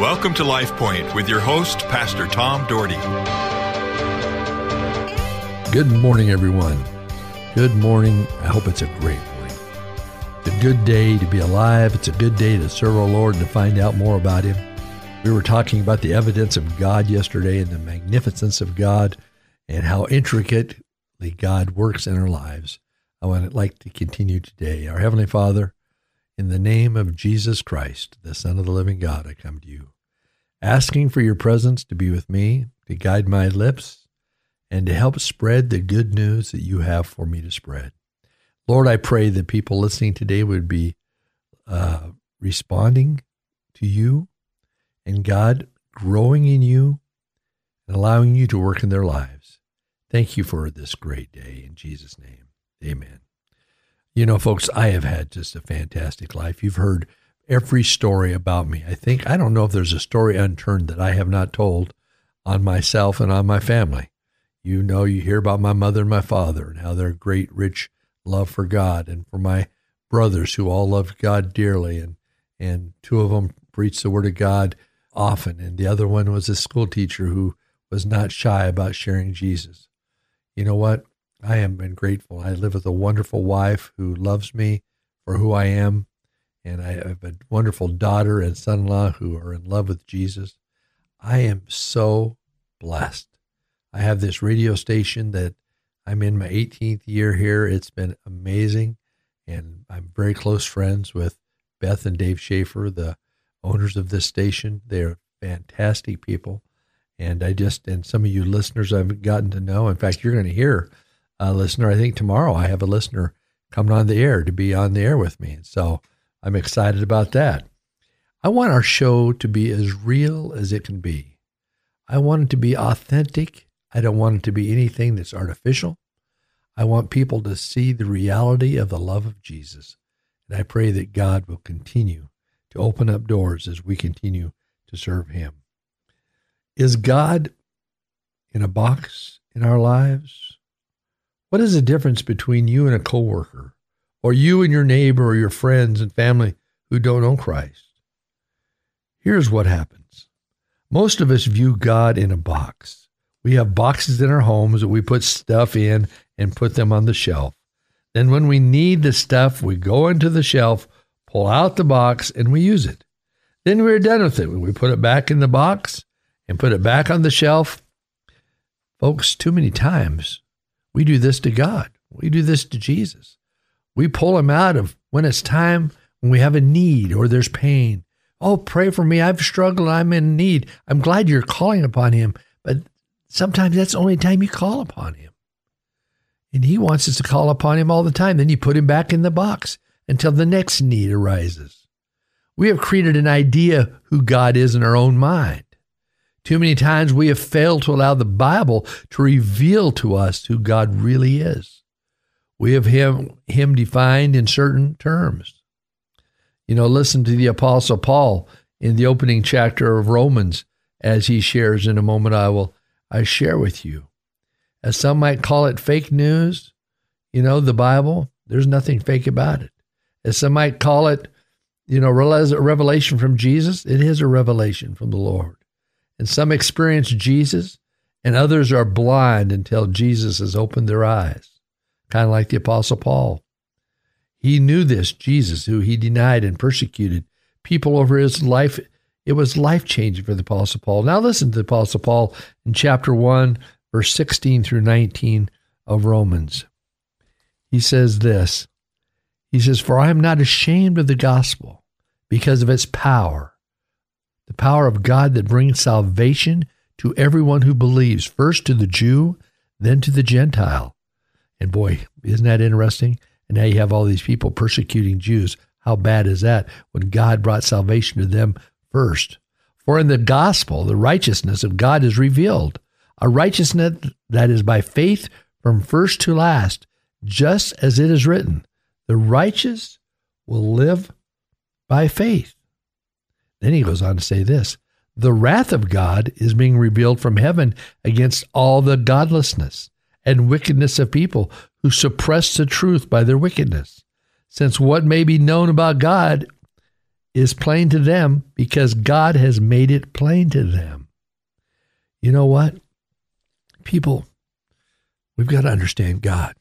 Welcome to Life Point with your host, Pastor Tom Dougherty. Good morning, everyone. Good morning. I hope it's a great morning. It's a good day to be alive. It's a good day to serve our Lord and to find out more about Him. We were talking about the evidence of God yesterday and the magnificence of God and how intricately God works in our lives. I would like to continue today. Our Heavenly Father, in the name of Jesus Christ, the Son of the living God, I come to you, asking for your presence to be with me, to guide my lips, and to help spread the good news that you have for me to spread. Lord, I pray that people listening today would be uh, responding to you and God growing in you and allowing you to work in their lives. Thank you for this great day. In Jesus' name, amen. You know, folks, I have had just a fantastic life. You've heard every story about me. I think, I don't know if there's a story unturned that I have not told on myself and on my family. You know, you hear about my mother and my father and how their great, rich love for God and for my brothers who all loved God dearly. And, and two of them preached the word of God often. And the other one was a school teacher who was not shy about sharing Jesus. You know what? I am been grateful. I live with a wonderful wife who loves me for who I am, and I have a wonderful daughter and son-in-law who are in love with Jesus. I am so blessed. I have this radio station that I'm in my 18th year here. It's been amazing, and I'm very close friends with Beth and Dave Schaefer, the owners of this station. They're fantastic people, and I just and some of you listeners I've gotten to know. In fact, you're going to hear a listener. I think tomorrow I have a listener coming on the air to be on the air with me. So I'm excited about that. I want our show to be as real as it can be. I want it to be authentic. I don't want it to be anything that's artificial. I want people to see the reality of the love of Jesus. And I pray that God will continue to open up doors as we continue to serve Him. Is God in a box in our lives? What is the difference between you and a coworker, or you and your neighbor, or your friends and family who don't know Christ? Here's what happens most of us view God in a box. We have boxes in our homes that we put stuff in and put them on the shelf. Then, when we need the stuff, we go into the shelf, pull out the box, and we use it. Then we're done with it. We put it back in the box and put it back on the shelf. Folks, too many times we do this to God. We do this to Jesus. We pull him out of when it's time, when we have a need or there's pain. Oh, pray for me. I've struggled. I'm in need. I'm glad you're calling upon him. But sometimes that's the only time you call upon him. And he wants us to call upon him all the time. Then you put him back in the box until the next need arises. We have created an idea who God is in our own mind. Too many times we have failed to allow the Bible to reveal to us who God really is. We have him, him defined in certain terms. You know, listen to the Apostle Paul in the opening chapter of Romans as he shares in a moment I will I share with you. As some might call it fake news, you know, the Bible, there's nothing fake about it. As some might call it, you know, revelation from Jesus, it is a revelation from the Lord. And some experience Jesus, and others are blind until Jesus has opened their eyes, kind of like the Apostle Paul. He knew this Jesus, who he denied and persecuted people over his life. It was life changing for the Apostle Paul. Now, listen to the Apostle Paul in chapter 1, verse 16 through 19 of Romans. He says this He says, For I am not ashamed of the gospel because of its power the power of God that brings salvation to everyone who believes, first to the Jew, then to the Gentile. And boy, isn't that interesting? And now you have all these people persecuting Jews. How bad is that when God brought salvation to them first? For in the gospel, the righteousness of God is revealed, a righteousness that is by faith from first to last, just as it is written, the righteous will live by faith. Then he goes on to say this the wrath of God is being revealed from heaven against all the godlessness and wickedness of people who suppress the truth by their wickedness. Since what may be known about God is plain to them because God has made it plain to them. You know what? People, we've got to understand God.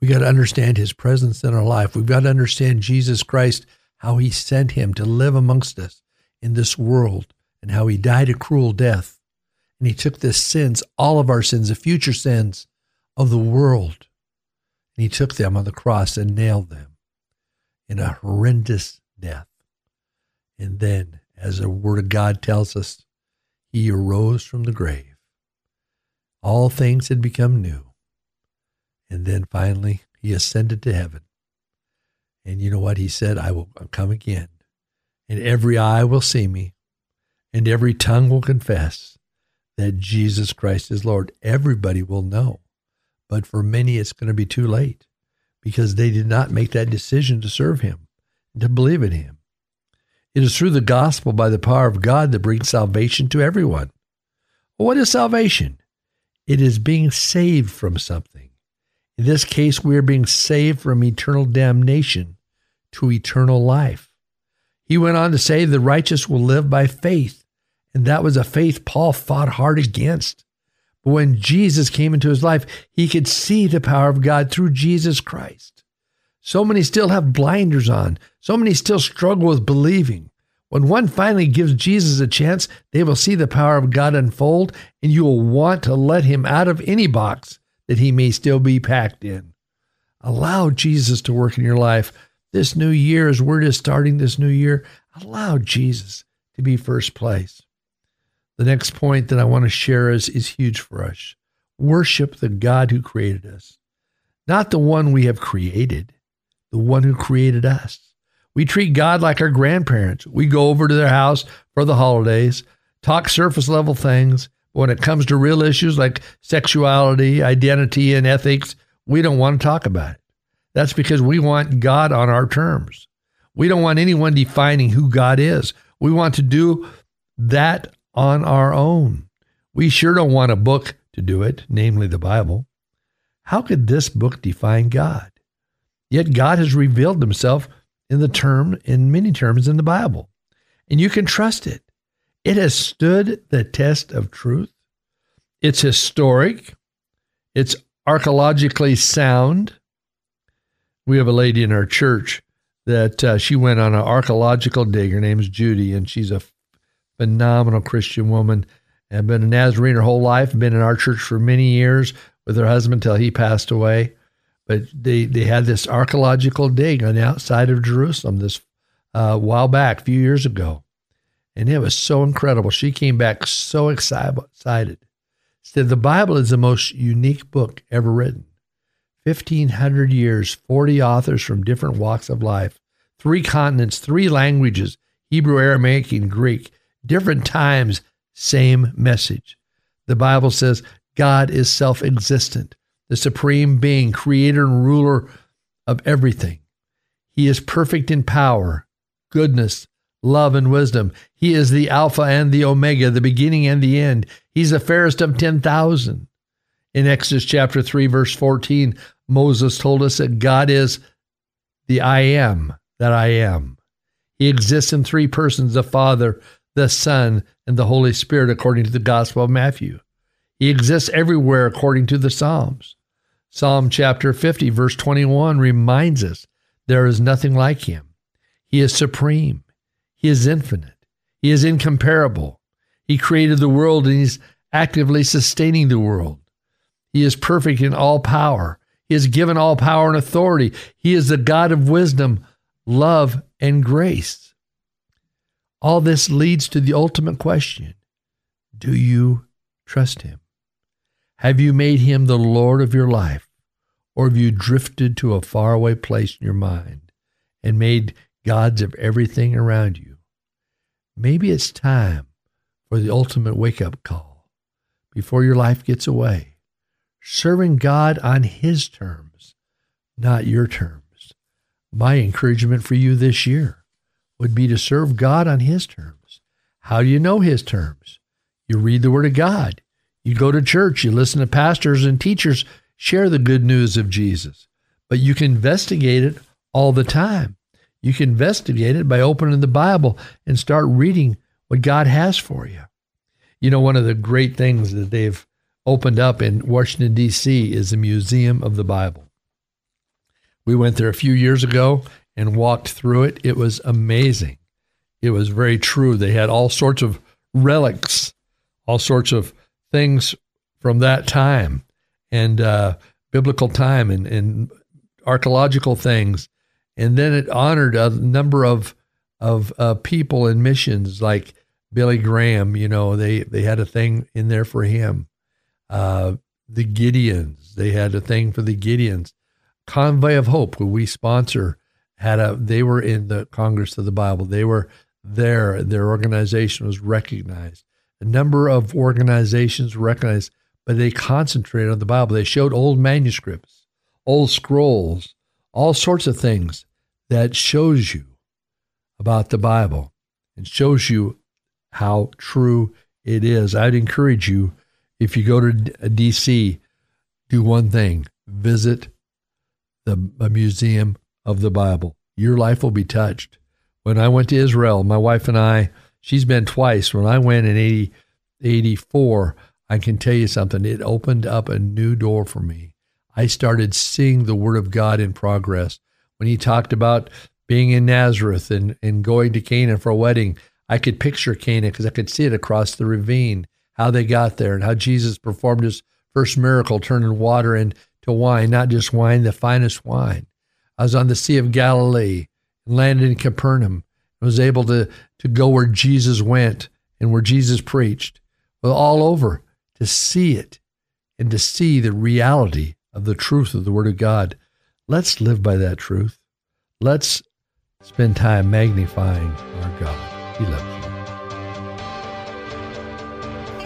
We've got to understand his presence in our life. We've got to understand Jesus Christ, how he sent him to live amongst us in this world, and how he died a cruel death. And he took the sins, all of our sins, the future sins of the world, and he took them on the cross and nailed them in a horrendous death. And then, as the Word of God tells us, he arose from the grave. All things had become new. And then finally, he ascended to heaven. And you know what? He said, I will come again, and every eye will see me, and every tongue will confess that Jesus Christ is Lord. Everybody will know. But for many, it's going to be too late because they did not make that decision to serve him, to believe in him. It is through the gospel by the power of God that brings salvation to everyone. What is salvation? It is being saved from something. In this case, we are being saved from eternal damnation to eternal life. He went on to say the righteous will live by faith, and that was a faith Paul fought hard against. But when Jesus came into his life, he could see the power of God through Jesus Christ. So many still have blinders on. So many still struggle with believing. When one finally gives Jesus a chance, they will see the power of God unfold, and you will want to let him out of any box that he may still be packed in. Allow Jesus to work in your life. This new year, as we're just starting this new year, allow Jesus to be first place. The next point that I want to share is, is huge for us. Worship the God who created us, not the one we have created the one who created us. We treat God like our grandparents. We go over to their house for the holidays, talk surface level things. When it comes to real issues like sexuality, identity, and ethics, we don't want to talk about it. That's because we want God on our terms. We don't want anyone defining who God is. We want to do that on our own. We sure don't want a book to do it, namely the Bible. How could this book define God? Yet God has revealed himself in the term, in many terms in the Bible. And you can trust it. It has stood the test of truth. It's historic. It's archaeologically sound. We have a lady in our church that uh, she went on an archaeological dig. Her name is Judy, and she's a phenomenal Christian woman and been a Nazarene her whole life, been in our church for many years with her husband till he passed away. But they, they had this archaeological dig on the outside of Jerusalem this uh, while back, a few years ago. And it was so incredible. She came back so excited. Said the Bible is the most unique book ever written. 1,500 years, 40 authors from different walks of life, three continents, three languages Hebrew, Aramaic, and Greek, different times, same message. The Bible says God is self existent the supreme being, creator and ruler of everything. He is perfect in power, goodness, love, and wisdom. He is the Alpha and the Omega, the beginning and the end. He's the fairest of 10,000. In Exodus chapter 3, verse 14, Moses told us that God is the I am that I am. He exists in three persons the Father, the Son, and the Holy Spirit, according to the Gospel of Matthew. He exists everywhere according to the Psalms. Psalm chapter 50, verse 21 reminds us there is nothing like him. He is supreme. He is infinite. He is incomparable. He created the world and he's actively sustaining the world. He is perfect in all power. He has given all power and authority. He is the God of wisdom, love, and grace. All this leads to the ultimate question Do you trust him? Have you made him the Lord of your life? Or have you drifted to a faraway place in your mind and made gods of everything around you? Maybe it's time for the ultimate wake up call before your life gets away. Serving God on His terms, not your terms. My encouragement for you this year would be to serve God on His terms. How do you know His terms? You read the Word of God. You go to church, you listen to pastors and teachers share the good news of Jesus, but you can investigate it all the time. You can investigate it by opening the Bible and start reading what God has for you. You know, one of the great things that they've opened up in Washington, D.C. is the Museum of the Bible. We went there a few years ago and walked through it. It was amazing. It was very true. They had all sorts of relics, all sorts of things from that time and uh, biblical time and, and archaeological things. And then it honored a number of of uh, people and missions like Billy Graham. You know, they they had a thing in there for him. Uh, the Gideons, they had a thing for the Gideons. Convoy of Hope, who we sponsor, had a. They were in the Congress of the Bible. They were there. Their organization was recognized. A number of organizations recognized, but they concentrated on the Bible. They showed old manuscripts, old scrolls, all sorts of things that shows you about the Bible and shows you how true it is. I'd encourage you, if you go to DC, uh, do one thing visit the Museum of the Bible. Your life will be touched. When I went to Israel, my wife and I, she's been twice. When I went in 80, 84, I can tell you something, it opened up a new door for me. I started seeing the Word of God in progress. When he talked about being in Nazareth and, and going to Cana for a wedding, I could picture Cana because I could see it across the ravine, how they got there and how Jesus performed his first miracle, turning water into wine, not just wine, the finest wine. I was on the Sea of Galilee and landed in Capernaum and was able to, to go where Jesus went and where Jesus preached. All over to see it and to see the reality of the truth of the Word of God. Let's live by that truth. Let's spend time magnifying our God. He loves you.